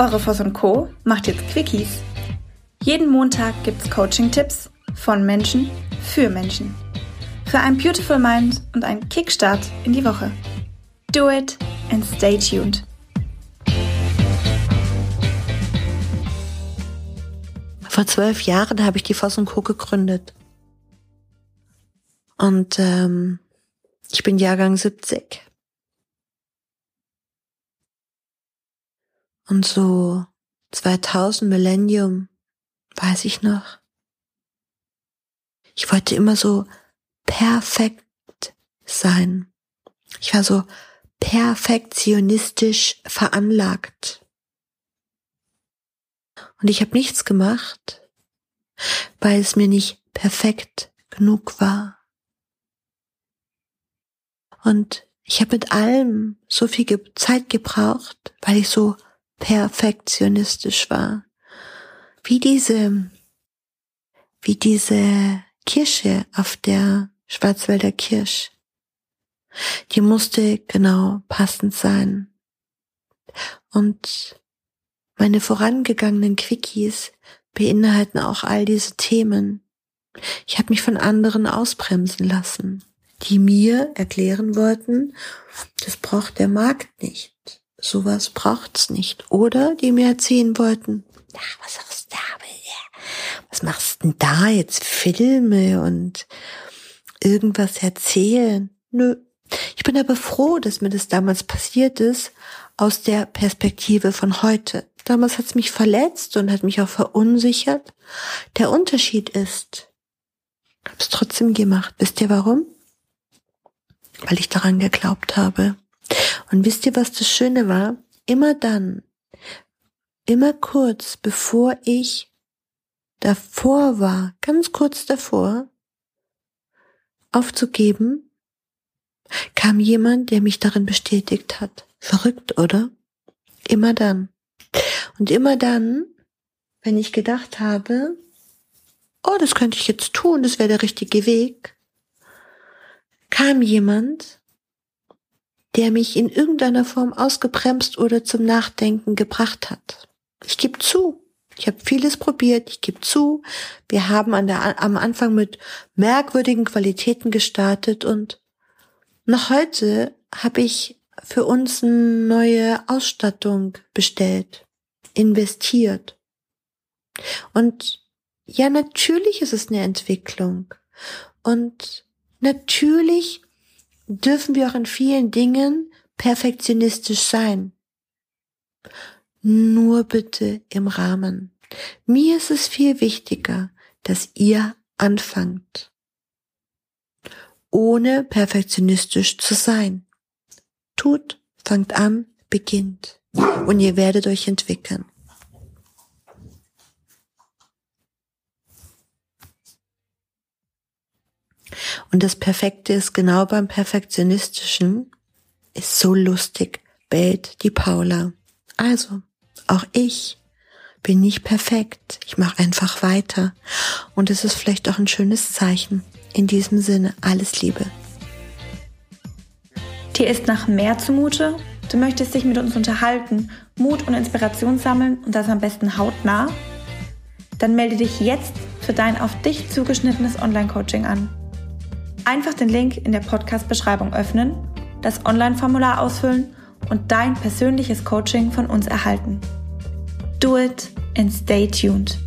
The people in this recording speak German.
Eure und Co. macht jetzt Quickies. Jeden Montag gibt's Coaching-Tipps von Menschen für Menschen. Für ein Beautiful Mind und einen Kickstart in die Woche. Do it and stay tuned. Vor zwölf Jahren habe ich die Voss Co. gegründet. Und ähm, ich bin Jahrgang 70. Und so 2000 Millennium, weiß ich noch. Ich wollte immer so perfekt sein. Ich war so perfektionistisch veranlagt. Und ich habe nichts gemacht, weil es mir nicht perfekt genug war. Und ich habe mit allem so viel Zeit gebraucht, weil ich so perfektionistisch war. Wie diese, wie diese Kirsche auf der Schwarzwälder Kirsch. Die musste genau passend sein. Und meine vorangegangenen Quickies beinhalten auch all diese Themen. Ich habe mich von anderen ausbremsen lassen, die mir erklären wollten, das braucht der Markt nicht sowas braucht's nicht. Oder die mir erzählen wollten, ja, was sagst du da? Was machst denn da jetzt? Filme und irgendwas erzählen? Nö. Ich bin aber froh, dass mir das damals passiert ist, aus der Perspektive von heute. Damals hat's mich verletzt und hat mich auch verunsichert. Der Unterschied ist, hab's trotzdem gemacht. Wisst ihr warum? Weil ich daran geglaubt habe. Und wisst ihr, was das Schöne war? Immer dann, immer kurz bevor ich davor war, ganz kurz davor, aufzugeben, kam jemand, der mich darin bestätigt hat. Verrückt, oder? Immer dann. Und immer dann, wenn ich gedacht habe, oh, das könnte ich jetzt tun, das wäre der richtige Weg, kam jemand, der mich in irgendeiner Form ausgebremst oder zum Nachdenken gebracht hat. Ich gebe zu, ich habe vieles probiert, ich gebe zu, wir haben an der, am Anfang mit merkwürdigen Qualitäten gestartet und noch heute habe ich für uns eine neue Ausstattung bestellt, investiert. Und ja, natürlich ist es eine Entwicklung. Und natürlich dürfen wir auch in vielen Dingen perfektionistisch sein. Nur bitte im Rahmen. Mir ist es viel wichtiger, dass ihr anfangt, ohne perfektionistisch zu sein. Tut, fangt an, beginnt und ihr werdet euch entwickeln. Und das Perfekte ist genau beim Perfektionistischen, ist so lustig, bellt die Paula. Also, auch ich bin nicht perfekt. Ich mache einfach weiter. Und es ist vielleicht auch ein schönes Zeichen. In diesem Sinne, alles Liebe. Dir ist nach mehr zumute? Du möchtest dich mit uns unterhalten, Mut und Inspiration sammeln und das am besten hautnah? Dann melde dich jetzt für dein auf dich zugeschnittenes Online-Coaching an. Einfach den Link in der Podcast-Beschreibung öffnen, das Online-Formular ausfüllen und dein persönliches Coaching von uns erhalten. Do it and stay tuned.